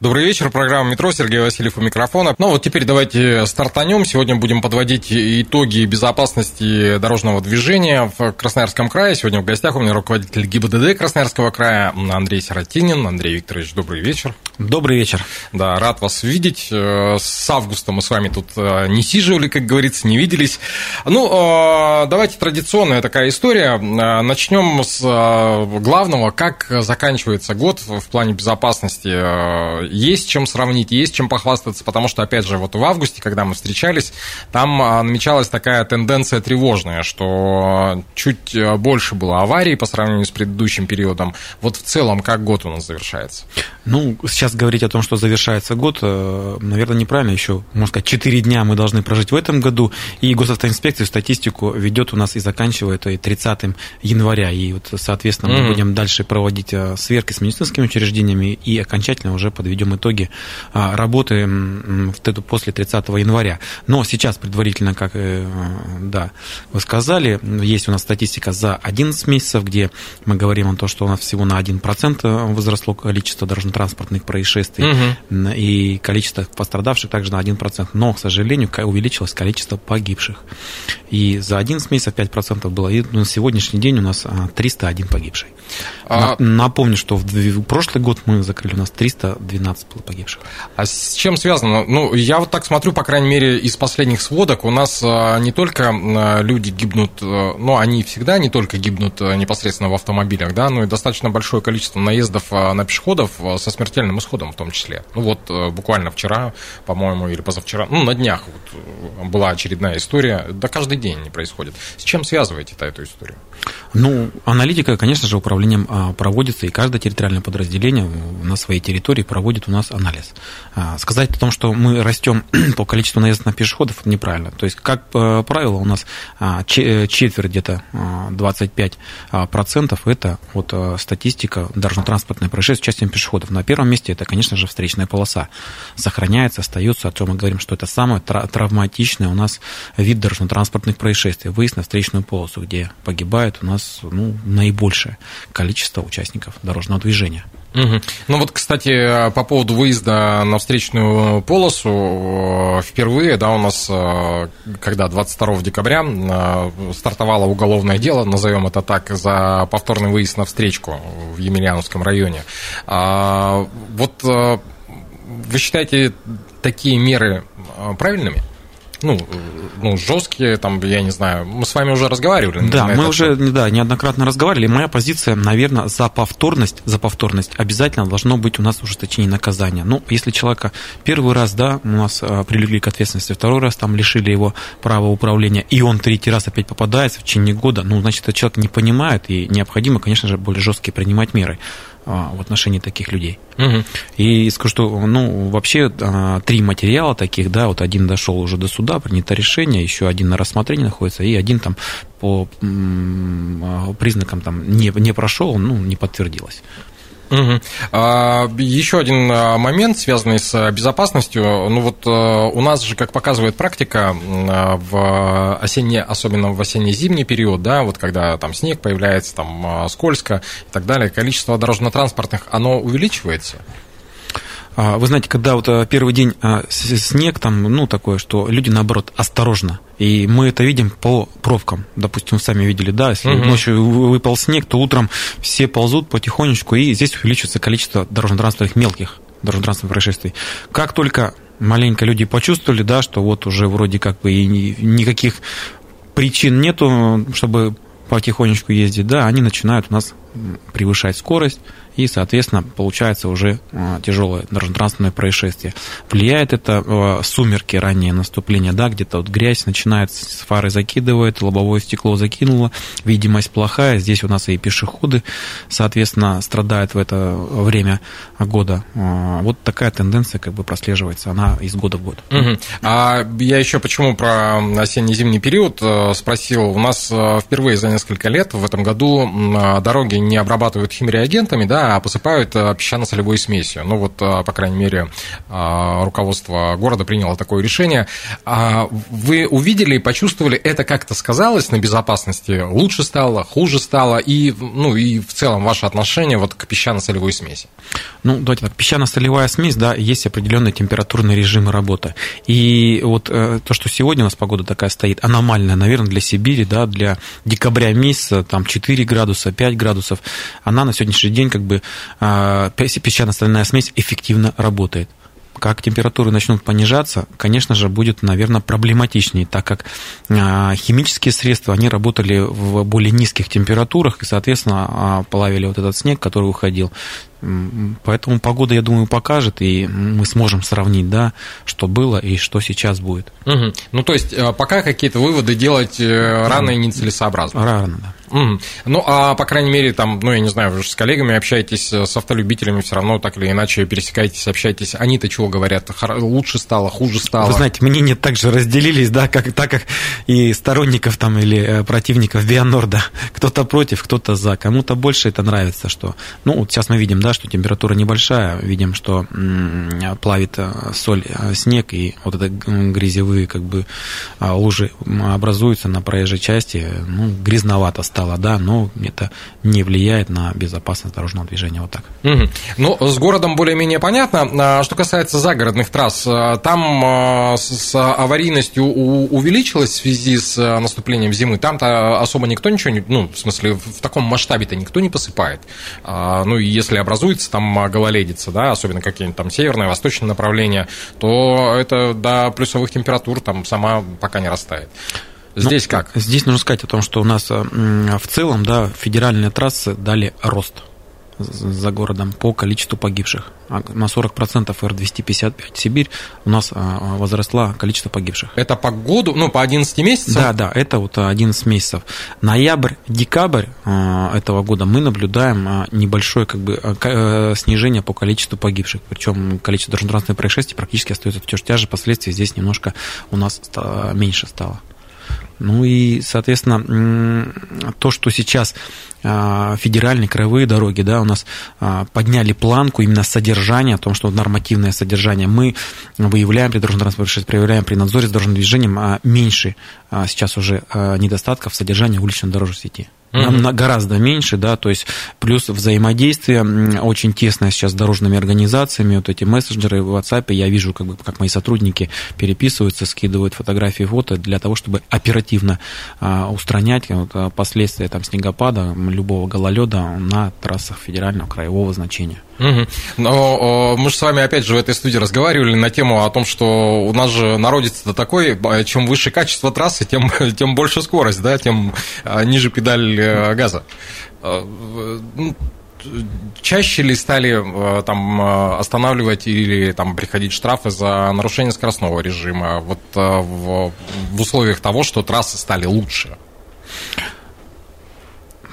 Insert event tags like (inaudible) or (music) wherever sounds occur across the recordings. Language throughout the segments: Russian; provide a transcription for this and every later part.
Добрый вечер, программа «Метро», Сергей Васильев у микрофона. Ну вот теперь давайте стартанем. Сегодня будем подводить итоги безопасности дорожного движения в Красноярском крае. Сегодня в гостях у меня руководитель ГИБДД Красноярского края Андрей Сиротинин. Андрей Викторович, добрый вечер. Добрый вечер. Да, рад вас видеть. Э, С августа мы с вами тут э, не сиживали, как говорится, не виделись. Ну, э, давайте традиционная такая история. Начнем с главного. Как заканчивается год в плане безопасности? Есть чем сравнить, есть чем похвастаться, потому что, опять же, вот в августе, когда мы встречались, там намечалась такая тенденция тревожная, что чуть больше было аварий по сравнению с предыдущим периодом. Вот в целом, как год у нас завершается? Ну, сейчас говорить о том, что завершается год, наверное, неправильно. Еще, можно сказать, 4 дня мы должны прожить в этом году. И госавтоинспекция статистику ведет у нас и заканчивает и 30 января. И вот, соответственно, мы mm-hmm. будем дальше проводить сверки с медицинскими учреждениями и окончательно уже подведем итоги работы после 30 января. Но сейчас предварительно, как да, вы сказали, есть у нас статистика за 11 месяцев, где мы говорим о том, что у нас всего на 1% возросло количество дорожно-транспортных происшествий угу. и количество пострадавших также на 1%. Но, к сожалению, увеличилось количество погибших. И за 11 месяцев 5% было. И на сегодняшний день у нас 301 погибший. А... Напомню, что в прошлый год мы закрыли у нас 312 было погибших. А с чем связано? Ну, я вот так смотрю, по крайней мере, из последних сводок у нас не только люди гибнут, ну, они всегда не только гибнут непосредственно в автомобилях, да, но и достаточно большое количество наездов на пешеходов со смертельным исходом в том числе. Ну, вот буквально вчера, по-моему, или позавчера, ну, на днях вот была очередная история, да каждый день не происходит. С чем связываете эту историю? Ну, аналитика, конечно же, управлением а, проводится, и каждое территориальное подразделение на своей территории проводит у нас анализ. А, сказать о том, что мы растем (clears throat) по количеству наездов на пешеходов, неправильно. То есть, как э, правило, у нас а, четверть где-то 25% это вот э, статистика дорожно-транспортной происшествий с участием пешеходов. На первом месте это, конечно же, встречная полоса. Сохраняется, остается, о чем мы говорим, что это самое травматичное у нас вид дорожно-транспортных происшествий. Выезд на встречную полосу, где погибает у нас ну, наибольшее количество участников дорожного движения. Угу. Ну вот, кстати, по поводу выезда на встречную полосу, впервые, да, у нас, когда 22 декабря стартовало уголовное дело, назовем это так, за повторный выезд на встречку в Емельяновском районе. А, вот вы считаете такие меры правильными? Ну, ну, жесткие, там, я не знаю, мы с вами уже разговаривали. Да, мы уже да, неоднократно разговаривали. Моя позиция, наверное, за повторность, за повторность обязательно должно быть у нас ужесточение наказания. Ну, если человека первый раз, да, у нас а, привлекли к ответственности, второй раз там лишили его права управления, и он третий раз опять попадается в течение года, ну, значит, этот человек не понимает, и необходимо, конечно же, более жесткие принимать меры. А, в отношении таких людей. Угу. И скажу, что ну, вообще а, три материала таких, да, вот один дошел уже до суда, принято решение, еще один на рассмотрении находится, и один там по а, признакам там не, не прошел, ну, не подтвердилось. Угу. А, еще один а, момент, связанный с безопасностью. Ну вот а, у нас же, как показывает практика, в осенне, особенно в осенне-зимний период, да, вот когда там снег появляется, там скользко и так далее, количество дорожно-транспортных, оно увеличивается? А, вы знаете, когда вот а, первый день а, снег, там, ну, такое, что люди, наоборот, осторожно. И мы это видим по пробкам. Допустим, сами видели, да, если угу. ночью выпал снег, то утром все ползут потихонечку, и здесь увеличивается количество дорожно-транспортных мелких дорожно-транспортных происшествий. Как только маленько люди почувствовали, да, что вот уже вроде как бы и никаких причин нету, чтобы потихонечку ездить, да, они начинают у нас превышать скорость, и, соответственно, получается уже тяжелое дорожно-транспортное происшествие. Влияет это сумерки, раннее наступление, да, где-то вот грязь начинает, с фары закидывает, лобовое стекло закинуло, видимость плохая, здесь у нас и пешеходы, соответственно, страдают в это время года. Вот такая тенденция как бы прослеживается, она из года в год. Угу. А я еще почему про осенне-зимний период э, спросил. У нас э, впервые за несколько лет в этом году э, дороги не обрабатывают химреагентами, да, а посыпают песчано-солевой смесью. Ну вот, по крайней мере, руководство города приняло такое решение. А вы увидели и почувствовали, это как-то сказалось на безопасности? Лучше стало, хуже стало? И, ну, и в целом ваше отношение вот к песчано-солевой смеси? Ну, давайте так, песчано-солевая смесь, да, есть определенные температурные режимы работы. И вот э, то, что сегодня у нас погода такая стоит, аномальная, наверное, для Сибири, да, для декабря месяца, там 4 градуса, 5 градусов, она на сегодняшний день как бы э, песчано-соляная смесь эффективно работает как температуры начнут понижаться, конечно же, будет, наверное, проблематичнее, так как а, химические средства, они работали в более низких температурах и, соответственно, а, плавили вот этот снег, который уходил. Поэтому погода, я думаю, покажет, и мы сможем сравнить, да, что было и что сейчас будет. Угу. Ну, то есть, пока какие-то выводы делать э, рано и нецелесообразно. Рано, да. Угу. Ну, а по крайней мере, там, ну, я не знаю, вы же с коллегами общаетесь, э, с автолюбителями все равно так или иначе пересекаетесь, общаетесь. Они-то чего говорят? Лучше стало, хуже стало? Вы знаете, мнения также разделились, да, как, так как и сторонников там или противников Бионорда. (laughs) Кто-то против, кто-то за. Кому-то больше это нравится, что... Ну, вот сейчас мы видим, да, что температура небольшая, видим, что плавит э, соль, э, снег, и вот это грязевые как бы а, лужи образуются на проезжей части, ну, грязновато стало, да, но это не влияет на безопасность дорожного движения, вот так. Угу. Ну, с городом более-менее понятно. А что касается загородных трасс, э, там с аварийностью увеличилась в связи с наступлением зимы? Там-то особо никто ничего не, ну, в смысле, в таком масштабе-то никто не посыпает. А, ну, и если образуется там гололедица, да, особенно какие-нибудь там северное, восточное направление, то это до плюсовых температур там сама пока не растает. Здесь ну, как? Здесь нужно сказать о том, что у нас в целом, да, федеральные трассы дали рост за городом по количеству погибших. А на 40% Р-255 Сибирь у нас а, возросла количество погибших. Это по году, ну, по 11 месяцам? Да, да, это вот 11 месяцев. Ноябрь, декабрь этого года мы наблюдаем небольшое как бы э, снижение по количеству погибших. Причем количество дорожно-транспортных происшествий практически остается в те же последствия. Здесь немножко у нас меньше стало. Ну и, соответственно, то, что сейчас а, федеральные краевые дороги, да, у нас а, подняли планку именно содержания, о том, что нормативное содержание мы выявляем при дорожно-транспортном происшествии, проявляем при надзоре с дорожным движением а меньше сейчас уже недостатков содержания уличной дорожной сети. Нам mm гораздо меньше, да, то есть плюс взаимодействие очень тесное сейчас с дорожными организациями, вот эти мессенджеры в WhatsApp, я вижу, как, бы, как мои сотрудники переписываются, скидывают фотографии, фото для того, чтобы оперативно а, устранять вот, а, последствия там, снегопада, любого гололеда на трассах федерального краевого значения. Угу. Но мы же с вами опять же в этой студии разговаривали на тему о том, что у нас же народец-то такой, чем выше качество трассы, тем, (laughs) тем больше скорость, да, тем а, ниже педаль э, газа. А, чаще ли стали там останавливать или там приходить штрафы за нарушение скоростного режима вот в, в условиях того, что трассы стали лучше?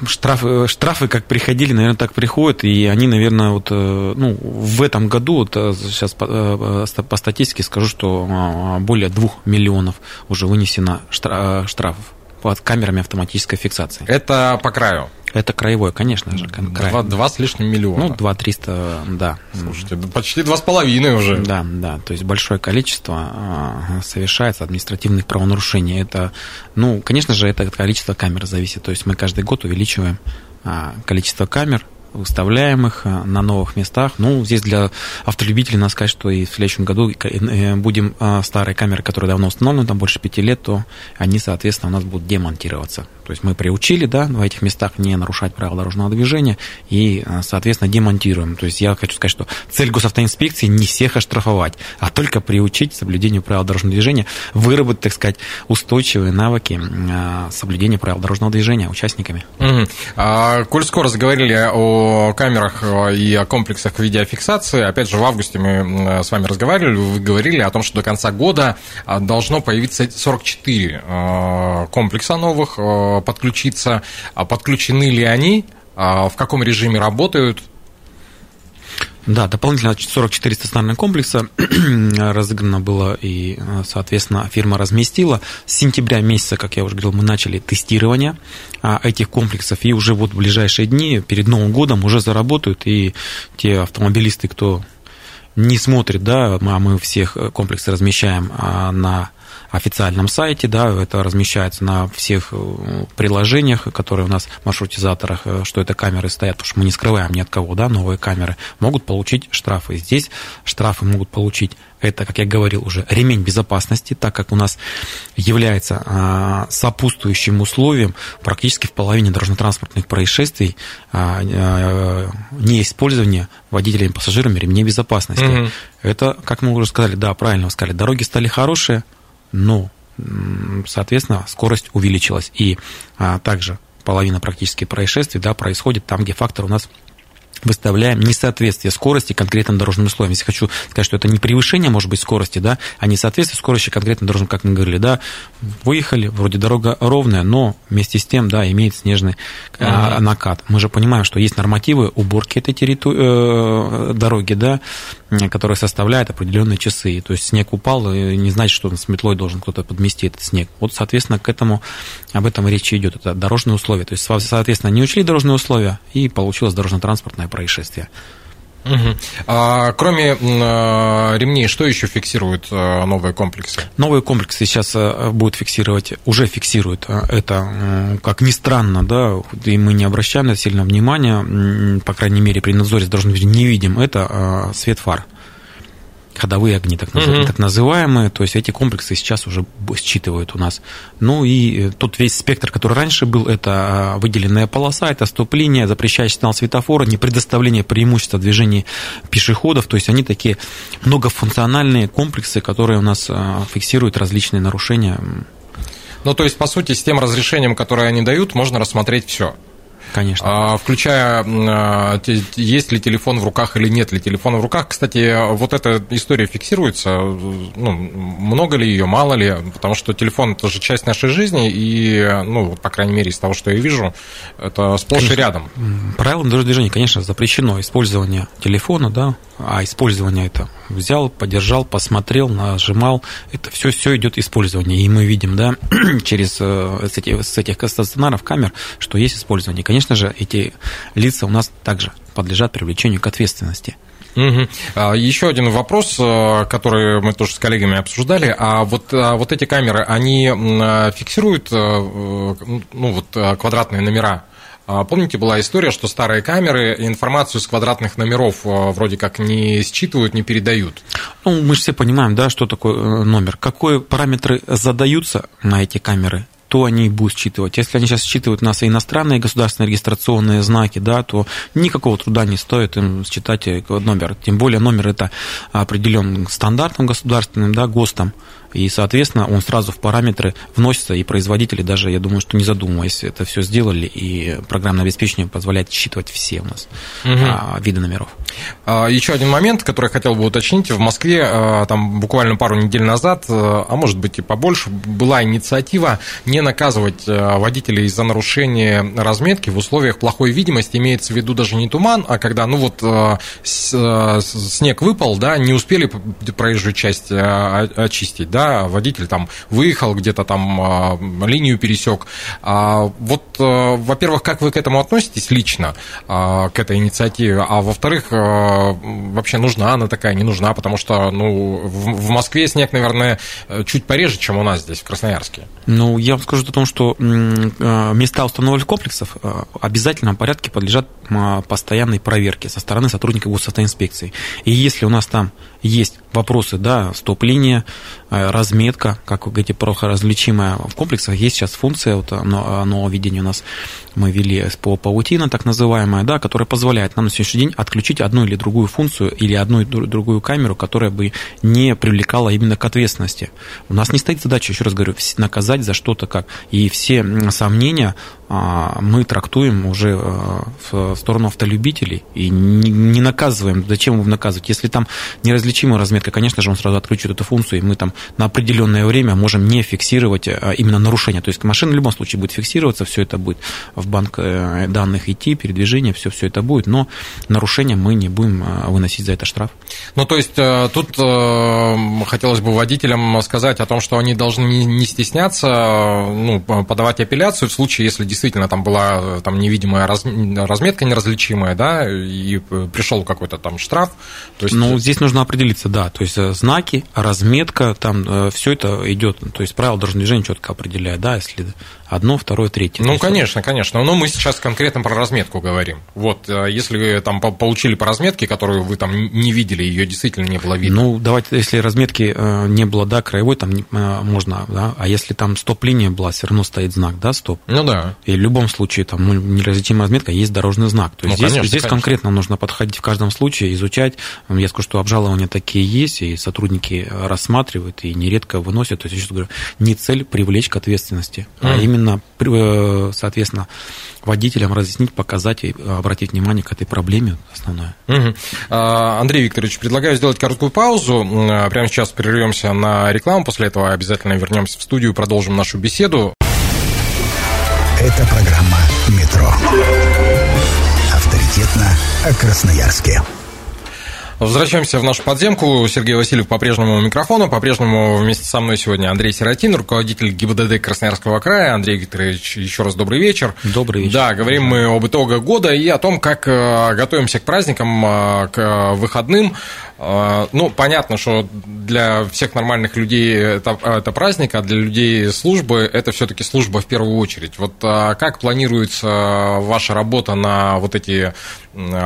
Штрафы, штрафы как приходили, наверное, так приходят, и они, наверное, вот, э, ну, в этом году, вот э, сейчас по, э, по статистике скажу, что а, более двух миллионов уже вынесено штрафов под камерами автоматической фиксации. Это по краю? Это краевой, конечно же. Край. Два, два с лишним миллиона. Ну, два триста, да. Слушайте, почти два с половиной уже. Да, да. То есть большое количество а, совершается административных правонарушений. Это, ну, конечно же, это количество камер зависит. То есть мы каждый год увеличиваем а, количество камер, выставляем их а, на новых местах. Ну, здесь для автолюбителей надо сказать, что и в следующем году э, будем старые камеры, которые давно установлены, там больше пяти лет, то они, соответственно, у нас будут демонтироваться То есть мы приучили, да, в этих местах не нарушать правила дорожного движения и, э, соответственно, демонтируем. То есть я хочу сказать, что цель госавтоинспекции не всех оштрафовать, а только приучить к соблюдению правил дорожного движения, выработать, так сказать, устойчивые навыки э, соблюдения правил дорожного движения участниками. Угу. А, коль скоро заговорили о камерах и о комплексах видеофиксации, опять же, в августе мы с вами разговаривали, вы говорили о том, что до конца года должно появиться 44 комплекса новых подключиться, а подключены ли они, а в каком режиме работают, да, дополнительно 44 стационарных комплекса (clears throat) разыграно было, и, соответственно, фирма разместила. С сентября месяца, как я уже говорил, мы начали тестирование а, этих комплексов, и уже вот в ближайшие дни, перед Новым годом, уже заработают, и те автомобилисты, кто не смотрит, да, а мы всех комплексы размещаем на официальном сайте, да, это размещается на всех э, приложениях, которые у нас в маршрутизаторах, э, что это камеры стоят, потому что мы не скрываем ни от кого, да, новые камеры, могут получить штрафы. Здесь штрафы могут получить это, как я говорил уже, ремень безопасности, так как у нас является а, сопутствующим условием практически в половине дорожно-транспортных происшествий а, а, неиспользование водителями и пассажирами ремней безопасности. Mm-hmm. Это, как мы уже сказали, да, правильно вы сказали, дороги стали хорошие, но, соответственно, скорость увеличилась. И а, также половина практически происшествий да, происходит там, где фактор у нас выставляем несоответствие скорости конкретным дорожным условиям. Если хочу сказать, что это не превышение, может быть, скорости, да, а несоответствие скорости конкретным дорожным, как мы говорили, да, выехали, вроде дорога ровная, но вместе с тем, да, имеет снежный uh-huh. накат. Мы же понимаем, что есть нормативы уборки этой территории, э, дороги, да, которые составляют определенные часы. То есть снег упал, и не значит, что с метлой должен кто-то подмести этот снег. Вот, соответственно, к этому, об этом речь идет. Это дорожные условия. То есть, соответственно, не учли дорожные условия, и получилось дорожно-транспортное происшествие. Угу. А, кроме а, ремней, что еще фиксируют а, новые комплексы? Новые комплексы сейчас а, будут фиксировать, уже фиксируют это, как ни странно, да, и мы не обращаем на сильно внимания, по крайней мере, при надзоре с не видим, это свет фар ходовые огни, так, назыв... mm-hmm. так называемые, то есть эти комплексы сейчас уже считывают у нас. Ну и э, тут весь спектр, который раньше был, это а, выделенная полоса, это стоп-линия, запрещающий сигнал светофора, не предоставление преимущества движения пешеходов, то есть они такие многофункциональные комплексы, которые у нас а, фиксируют различные нарушения. Ну, то есть, по сути, с тем разрешением, которое они дают, можно рассмотреть все. Конечно. А, включая, а, есть ли телефон в руках или нет ли телефона в руках. Кстати, вот эта история фиксируется. Ну, много ли ее, мало ли, потому что телефон это же часть нашей жизни, и, ну, по крайней мере, из того, что я вижу, это сплошь конечно. и рядом. Правилам дорожного движения, конечно, запрещено использование телефона, да, а использование это взял, подержал, посмотрел, нажимал, это все, все идет использование. И мы видим, да, (clears throat) через э, с этих, с этих стационаров камер, что есть использование. Конечно, конечно же, эти лица у нас также подлежат привлечению к ответственности. Угу. Еще один вопрос, э, который мы тоже с коллегами обсуждали. А вот, а вот эти камеры, они фиксируют э, ну, вот, квадратные номера? А помните, была история, что старые камеры информацию с квадратных номеров э, вроде как не считывают, не передают? Ну, мы же все понимаем, да, что такое номер. Какие параметры задаются на эти камеры, то они будут считывать. Если они сейчас считывают у нас иностранные государственные регистрационные знаки, да, то никакого труда не стоит им считать номер. Тем более номер это определен стандартом государственным, да, ГОСТом и, соответственно, он сразу в параметры вносится, и производители даже, я думаю, что не задумываясь, это все сделали, и программное обеспечение позволяет считывать все у нас угу. виды номеров. А, Еще один момент, который я хотел бы уточнить. В Москве а, там буквально пару недель назад, а, может быть и побольше, была инициатива не наказывать водителей за нарушение разметки в условиях плохой видимости. Имеется в виду даже не туман, а когда, ну вот, снег выпал, да, не успели проезжую часть очистить, да, водитель там выехал где-то там а, линию пересек. А, вот, а, во-первых, как вы к этому относитесь лично, к этой инициативе, а во-вторых, вообще нужна она такая, не нужна, потому что, ну, в Москве снег, наверное, чуть пореже, чем у нас здесь, в Красноярске. Ну, я вам скажу о том, что места установок комплексов в обязательном порядке подлежат постоянной проверке со стороны сотрудников госавтоинспекции. И если у нас там есть вопросы, да, стоп-линия, э, разметка, как вы говорите, проходоразличимая. В комплексах есть сейчас функция, вот нового видения у нас мы ввели по паутина, так называемая, да, которая позволяет нам на сегодняшний день отключить одну или другую функцию или одну и другую камеру, которая бы не привлекала именно к ответственности. У нас не стоит задача, еще раз говорю, наказать за что-то как. И все сомнения а, мы трактуем уже а, в сторону автолюбителей и не наказываем. Зачем его наказывать? Если там неразличимая разметка, конечно же, он сразу отключит эту функцию, и мы там на определенное время можем не фиксировать а, именно нарушение. То есть машина в любом случае будет фиксироваться, все это будет банк э, данных идти, передвижение, все, все это будет, но нарушение мы не будем выносить за это штраф. Ну, то есть э, тут э, хотелось бы водителям сказать о том, что они должны не стесняться ну, подавать апелляцию в случае, если действительно там была там невидимая разметка неразличимая, да, и пришел какой-то там штраф. То есть... Ну, здесь нужно определиться, да, то есть э, знаки, разметка, там э, все это идет, то есть правила дорожного движения четко определяет, да, если одно, второе, третье. Ну, конечно, конечно. Но мы сейчас конкретно про разметку говорим. Вот, э, если там получили по разметке, которую вы там не видели, ее действительно не было видно. Ну, давайте, если разметки э, не было, да, краевой, там э, можно, да, а если там стоп-линия была, все равно стоит знак, да, стоп. Ну, да. И в любом случае, там, ну, неразличимая разметка, есть дорожный знак. То есть ну, здесь, конечно, здесь конечно. конкретно нужно подходить в каждом случае, изучать. Я скажу, что обжалования такие есть, и сотрудники рассматривают, и нередко выносят. То есть, еще говорю, не цель привлечь к ответственности, mm. а именно Э, соответственно, водителям разъяснить, показать и обратить внимание к этой проблеме основное. Угу. Андрей Викторович, предлагаю сделать короткую паузу. Прямо сейчас прервемся на рекламу, после этого обязательно вернемся в студию и продолжим нашу беседу. Это программа «Метро». Авторитетно о Красноярске. Возвращаемся в нашу подземку. Сергей Васильев по-прежнему у микрофона. По-прежнему вместе со мной сегодня Андрей Сиротин, руководитель ГИБДД Красноярского края. Андрей Викторович, еще раз добрый вечер. Добрый вечер. Да, говорим мы об итогах года и о том, как э, готовимся к праздникам, э, к выходным. Э, ну, понятно, что для всех нормальных людей это, это праздник, а для людей службы это все-таки служба в первую очередь. Вот как планируется ваша работа на вот эти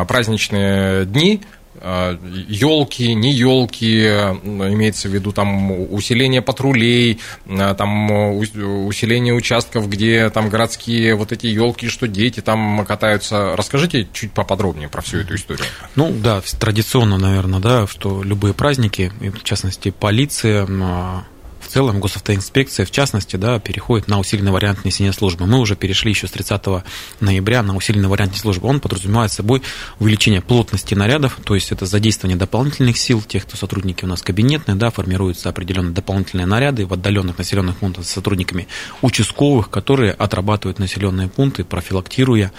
праздничные дни? Елки, не елки, имеется в виду там усиление патрулей, там усиление участков, где там городские вот эти елки, что дети там катаются. Расскажите чуть поподробнее про всю эту историю. Ну да, традиционно, наверное, да, что любые праздники, в частности полиция, в целом госавтоинспекция, в частности, да, переходит на усиленный вариант несения службы. Мы уже перешли еще с 30 ноября на усиленный вариант службы. Он подразумевает собой увеличение плотности нарядов, то есть это задействование дополнительных сил, тех, кто сотрудники у нас кабинетные, да, формируются определенные дополнительные наряды в отдаленных населенных пунктах с сотрудниками участковых, которые отрабатывают населенные пункты, профилактируя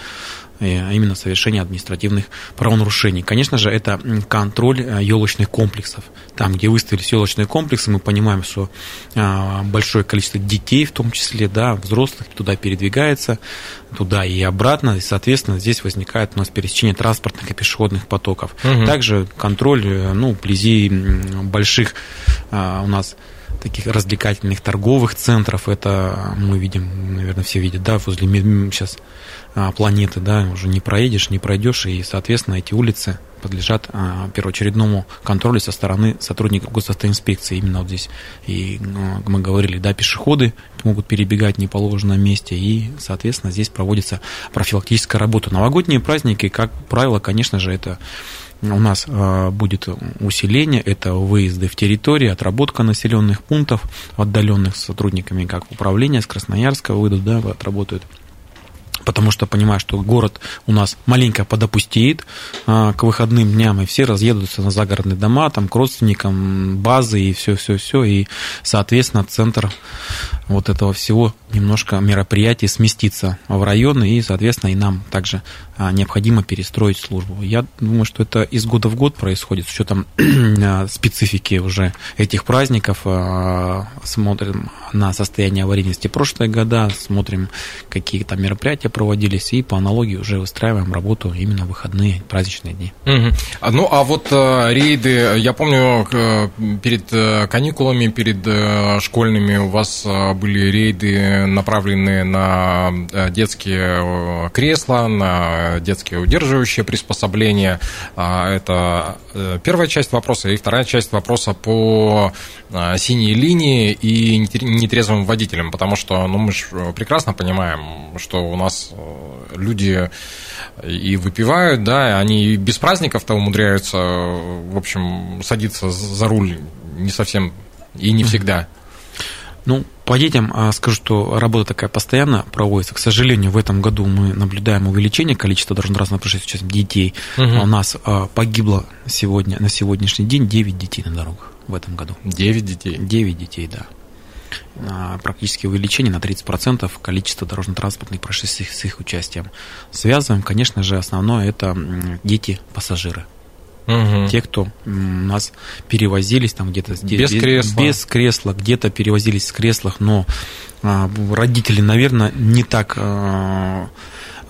а именно совершение административных правонарушений. Конечно же, это контроль елочных комплексов. Там, где выставились елочные комплексы, мы понимаем, что а, большое количество детей, в том числе, да, взрослых, туда передвигается, туда и обратно, и, соответственно, здесь возникает у нас пересечение транспортных и пешеходных потоков. Угу. Также контроль, э, ну, вблизи больших а, у нас таких развлекательных торговых центров. Это мы видим, наверное, все видят, да, возле сейчас а, планеты, да, уже не проедешь, не пройдешь, и, соответственно, эти улицы подлежат а, первоочередному контролю со стороны сотрудников госавтоинспекции. Именно вот здесь и ну, мы говорили, да, пешеходы могут перебегать в неположенном месте, и, соответственно, здесь проводится профилактическая работа. Новогодние праздники, как правило, конечно же, это у нас а, будет усиление, это выезды в территории, отработка населенных пунктов, отдаленных сотрудниками как управления, с Красноярска выйдут, да, отработают потому что понимаю, что город у нас маленько подопустеет а, к выходным дням, и все разъедутся на загородные дома, там, к родственникам, базы и все-все-все, и, соответственно, центр вот этого всего немножко мероприятий сместится в районы, и, соответственно, и нам также а, необходимо перестроить службу. Я думаю, что это из года в год происходит, с учетом (clears throat) а, специфики уже этих праздников. Смотрим на состояние аварийности прошлые года, смотрим, какие там мероприятия проводились, и по аналогии уже выстраиваем работу именно в выходные, праздничные дни. Угу. Ну, а вот э, рейды, я помню, э, перед э, каникулами, перед э, школьными у вас э, были рейды, направленные на э, детские э, кресла, на детские удерживающие приспособления. А, Это э, первая часть вопроса. И вторая часть вопроса по э, синей линии и нетр- нетрезвым водителям, потому что ну, мы же прекрасно понимаем, что у нас э, люди и выпивают, да, они и без праздников-то умудряются, в общем, садиться за руль не совсем и не всегда. Ну, по детям а, скажу, что работа такая постоянно проводится. К сожалению, в этом году мы наблюдаем увеличение количества происшествий сейчас детей. Мгм. У нас а, погибло сегодня, на сегодняшний день 9 детей на дорогах в этом году. Девять детей. 9 детей, да. А, Практически увеличение на 30% количества дорожно-транспортных происшествий с их участием. Связываем, конечно же, основное это дети-пассажиры. Мгм. Те, кто м, нас перевозились там где-то здесь, Без кресла. без кресла, где-то перевозились в креслах, но а, родители, наверное, не так а,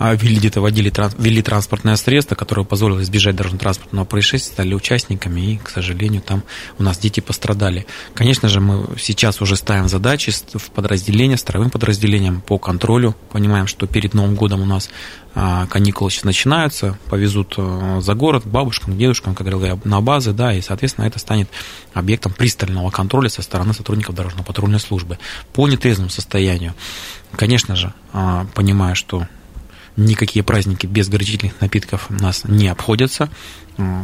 а, вели где-то водили вели транспортное средство, которое позволило избежать дорожно-транспортного происшествия, стали участниками, и, к сожалению, там у нас дети пострадали. Конечно же, мы сейчас уже ставим задачи в подразделения, строевым подразделениям по контролю. Понимаем, что перед Новым годом у нас а, каникулы сейчас начинаются, повезут э, за город бабушкам, дедушкам, как говорил я, на базы, да, и, соответственно, это станет объектом пристального контроля со стороны сотрудников дорожно-патрульной службы по нетрезвому состоянию. Конечно же, а, понимая, что никакие праздники без горячительных напитков у нас не обходятся.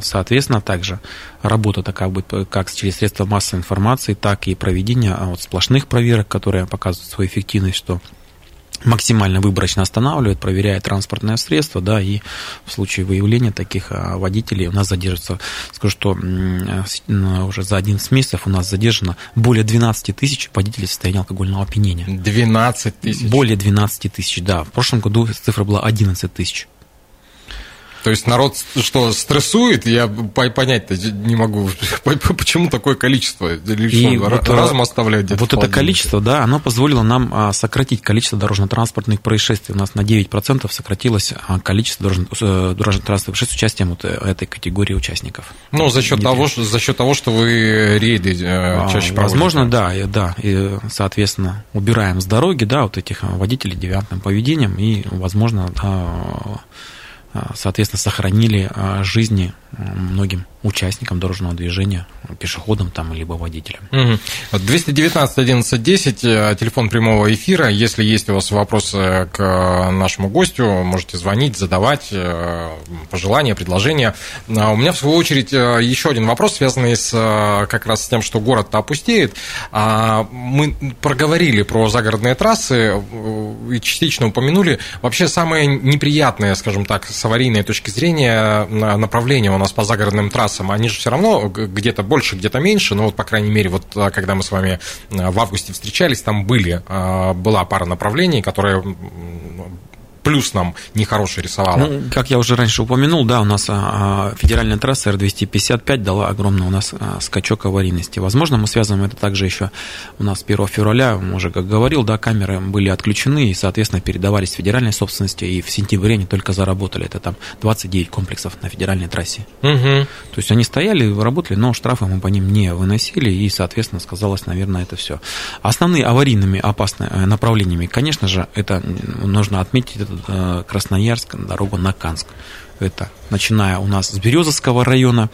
Соответственно, также работа такая будет э, как через средства массовой информации, так и проведение а, вот сплошных проверок, которые показывают свою эффективность, что максимально выборочно останавливает, проверяет транспортное средство, да, и в случае выявления таких а, водителей у нас задержится, скажу, что уже за 11 месяцев у нас задержано более 12 тысяч водителей в состоянии алкогольного опьянения. 12 тысяч. Более 12 тысяч, да. В прошлом году цифра была 11 тысяч. То есть народ что, стрессует? Я по- понять-то не могу. (laughs) Почему такое количество? И вот, разум а, оставляет где-то Вот это количество, да, оно позволило нам а, сократить количество дорожно-транспортных происшествий. У нас на 9% сократилось а, количество э, дорожно-транспортных происшествий с участием вот э, этой категории участников. Ну, за счет, того, что, за счет того, что вы рейды э, А, чаще Возможно, проводите. да, и, да. И, соответственно, убираем с дороги, да, вот этих водителей девиантным поведением, и, возможно, да, соответственно, сохранили а, жизни многим участникам дорожного движения, пешеходам там, либо водителям. Вот 219 11 10, э, телефон прямого эфира. Если есть у вас вопросы к э, нашему гостю, можете звонить, задавать э, пожелания, предложения. А У меня, в свою очередь, э, еще один вопрос, связанный с как раз с тем, что город-то опустеет. А, Мы проговорили про загородные трассы и частично упомянули. Вообще, самое неприятное, скажем так, с аварийной точки зрения на- направление у нас по загородным трассам, они же все равно где-то больше, где-то меньше, но вот, по крайней мере, вот а, когда мы с вами а, в августе встречались, там были, а, была пара направлений, которые плюс нам нехороший рисовала. Ну, как я уже раньше упомянул, да, у нас а, а, федеральная трасса Р-255 дала огромный у нас а, скачок аварийности. Возможно, мы связываем это также еще у нас 1 февраля, уже как говорил, да, камеры были отключены и, соответственно, передавались федеральной собственности, и в сентябре они только заработали. Это там 29 комплексов на федеральной трассе. Мгм. То есть они стояли, работали, но штрафы мы по ним не выносили, и, соответственно, сказалось, наверное, это все. Основные аварийными опасными э, направлениями, конечно же, это нужно отметить это Красноярск, дорогу на Канск. Это начиная у нас с Березовского района,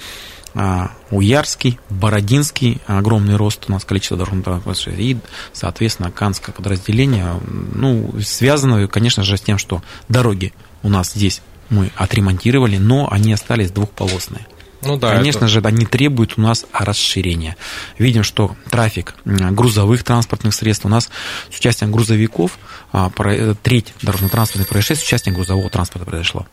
а, Уярский, Бородинский, огромный рост у нас количество дорожных происшествий, и, соответственно, Канское подразделение, ну, связано, конечно же, с тем, что дороги у нас здесь мы отремонтировали, но они остались двухполосные. Ну да, Конечно это- же, они требуют у нас расширения. Видим, что трафик м, грузовых транспортных средств у нас с участием грузовиков а, э, треть дорожно-транспортных происшествий с участием грузового транспорта произошло.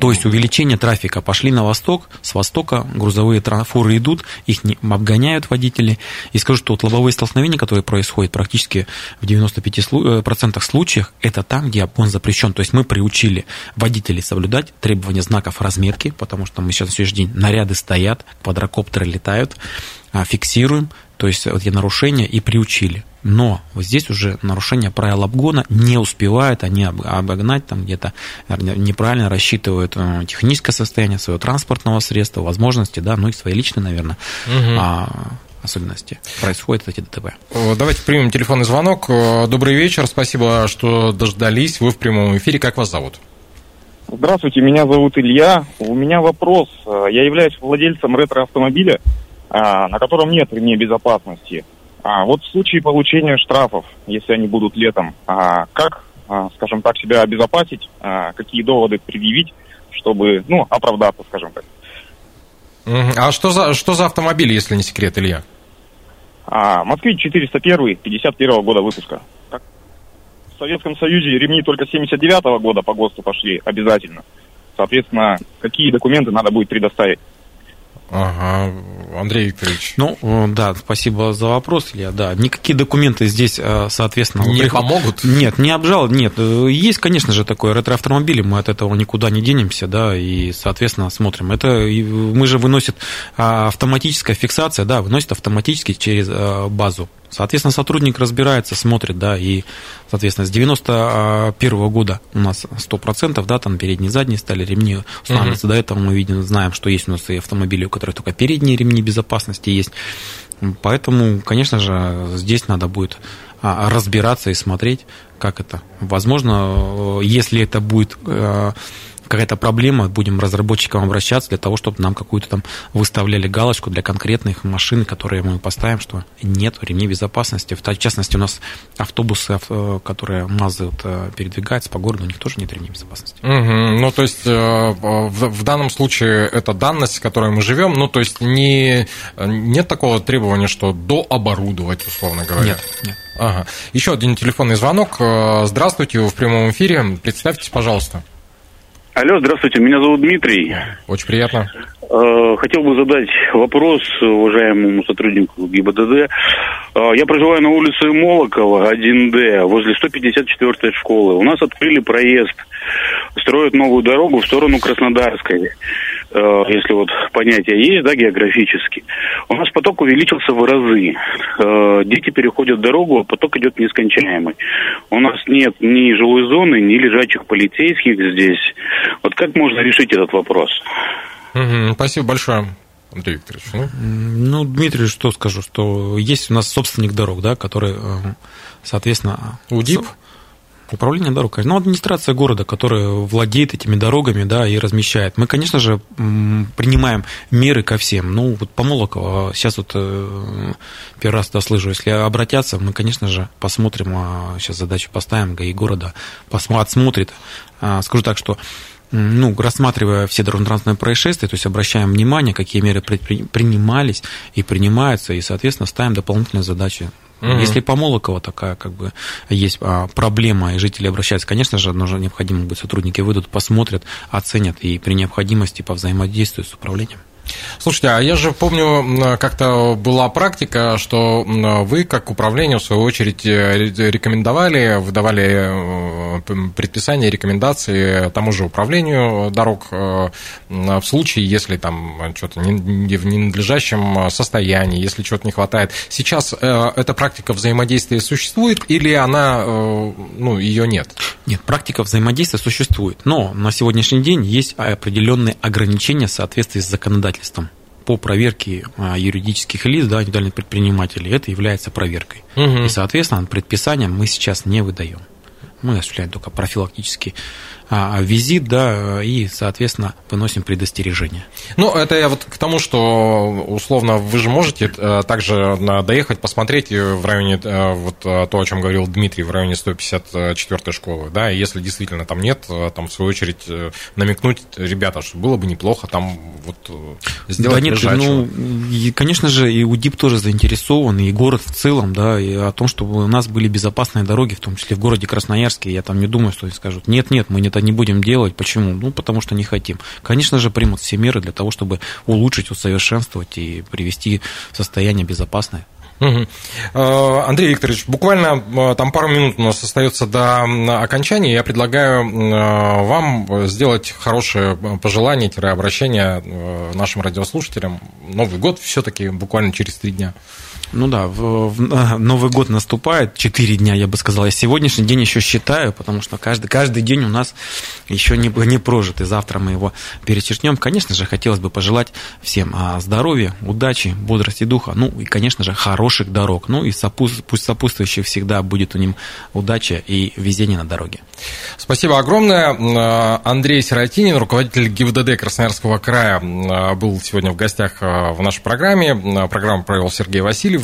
То есть увеличение трафика. Пошли на восток, с востока грузовые фуры идут, их не обгоняют водители. И скажу, что вот лобовые столкновения, которые происходят практически в 95% случаях, это там, где обгон запрещен. То есть мы приучили водителей соблюдать требования знаков разметки, потому что мы сейчас на сегодняшний день наряды стоят, квадрокоптеры летают, а, фиксируем, то есть эти нарушения и приучили. Но вот здесь уже нарушение правил обгона не успевают они обогнать, там где-то неправильно рассчитывают э, техническое состояние своего транспортного средства, возможности, да, ну и свои личные, наверное, угу. особенности происходят эти ДТП. Давайте примем телефонный звонок. Добрый вечер, спасибо, что дождались. Вы в прямом эфире. Как вас зовут? Здравствуйте, меня зовут Илья. У меня вопрос. Я являюсь владельцем ретро-автомобиля, а, на котором нет ремней безопасности. А вот в случае получения штрафов, если они будут летом, а как, а, скажем так, себя обезопасить, а, какие доводы предъявить, чтобы, ну, оправдаться, скажем так. А что за, что за автомобиль, если не секрет, Илья? А, Москвич 401, 51 года выпуска. В Советском Союзе ремни только 79 -го года по ГОСТу пошли обязательно. Соответственно, какие документы надо будет предоставить? Ага, Андрей Викторович. Ну, э, да, спасибо за вопрос, Илья. Да, никакие документы здесь, э, соответственно... Не приход... помогут? Нет, не обжал, нет. Э, есть, конечно же, такое ретроавтомобили, мы от этого никуда не денемся, да, и, соответственно, смотрим. Это мы же выносит а, автоматическая фиксация, да, выносит автоматически через базу Соответственно, сотрудник разбирается, смотрит, да, и, соответственно, с 91 года у нас 100%, да, там передние, задние стали ремни устанавливаться. Uh-huh. До этого мы видим, знаем, что есть у нас и автомобили, у которых только передние ремни безопасности есть. Поэтому, конечно же, здесь надо будет а, разбираться и смотреть, как это. Возможно, если это будет э, какая-то проблема, будем разработчикам обращаться для того, чтобы нам какую-то там выставляли галочку для конкретных машин, которые мы поставим, что нет ремней безопасности. В частности, у нас автобусы, э, которые МАЗы вот, э, передвигаются по городу, у них тоже нет ремней безопасности. Угу. Ну, то есть, э, в данном случае это данность, в которой мы живем, ну, то есть, не, нет такого требования, что дооборудовать, условно говоря? Нет, нет. Ага. Еще один телефонный звонок. Здравствуйте, вы в прямом эфире. Представьтесь, пожалуйста. Алло, здравствуйте, меня зовут Дмитрий. Очень приятно. Э, хотел бы задать вопрос уважаемому сотруднику ГИБДД. Э, я проживаю на улице Молокова, 1Д, возле 154-й школы. У нас открыли проезд, строят новую дорогу в сторону Краснодарской. Э, если вот понятие есть, да, географически, у нас поток увеличился в разы. Э, дети переходят дорогу, а поток идет нескончаемый. У нас нет ни жилой зоны, ни лежачих полицейских здесь. Вот как можно решить этот вопрос? Угу, спасибо большое. Андрей Викторович. Ну? ну, Дмитрий, что скажу, что есть у нас собственник дорог, да, который, э, соответственно... УДИП? Управление дорог, ну, администрация города, которая владеет этими дорогами, да, и размещает. Мы, конечно же, принимаем меры ко всем. Ну, вот по Молоково, сейчас вот э, первый раз это слышу, если обратятся, мы, конечно же, посмотрим, сейчас а, задачу поставим, ГАИ города посмотрит. А, скажу так, что ну, рассматривая все дорожно-транспортные происшествия, то есть обращаем внимание, какие меры принимались и принимаются, и, соответственно, ставим дополнительные задачи Угу. Если по Молоково такая как бы есть а, проблема, и жители обращаются, конечно же, нужно необходимо быть сотрудники выйдут, посмотрят, оценят и при необходимости по взаимодействию с управлением. Слушайте, а я же помню, как-то была практика, что вы, как управление, в свою очередь, э, рекомендовали, выдавали э, предписания, рекомендации тому же управлению дорог э, в случае, если там что-то в ненадлежащем состоянии, если чего-то не хватает. Сейчас эта практика взаимодействия существует или она, ну, ее нет? Нет, практика взаимодействия существует, но на сегодняшний день есть определенные ограничения в соответствии с законодательством по проверке а, юридических лиц, да, индивидуальных предпринимателей, это является проверкой. Угу. И, соответственно, предписания мы сейчас не выдаем. Мы осуществляем только профилактический а, визит, да, и, соответственно, выносим предостережение. Ну, это я вот к тому, что, условно, вы же можете э, также доехать, посмотреть в районе, э, вот э, то, о чем говорил Дмитрий, в районе 154-й школы, да, и если действительно там нет, там, в свою очередь, намекнуть, ребята, что было бы неплохо там вот сделать Да нет, ну, и, конечно же, и УДИП тоже заинтересован, и город в целом, да, и о том, чтобы у нас были безопасные дороги, в том числе в городе Красноярске, я там не думаю, что они скажут, нет, нет, мы не это не будем делать. Почему? Ну, потому что не хотим. Конечно же, примут все меры для того, чтобы улучшить, усовершенствовать и привести в состояние безопасное. Угу. Андрей Викторович, буквально э, там пару минут у нас остается до окончания. Я предлагаю э, вам сделать хорошее пожелание-обращение нашим радиослушателям. Новый год все-таки буквально через три дня. Ну да, в, в, (laughs) Новый год наступает, 4 дня, я бы сказал. Я сегодняшний день еще считаю, потому что каждый, каждый день у нас еще не, не прожит, и завтра мы его перечеркнем. Конечно же, хотелось бы пожелать всем а, здоровья, удачи, бодрости духа, ну и, конечно же, хороших дорог. Ну и сопутств, пусть сопутствующий всегда будет у ним удача и везение на дороге. Спасибо огромное. Андрей Сиротинин, руководитель ГИВДД Красноярского края, был сегодня в гостях в нашей программе. Программу провел Сергей Васильев.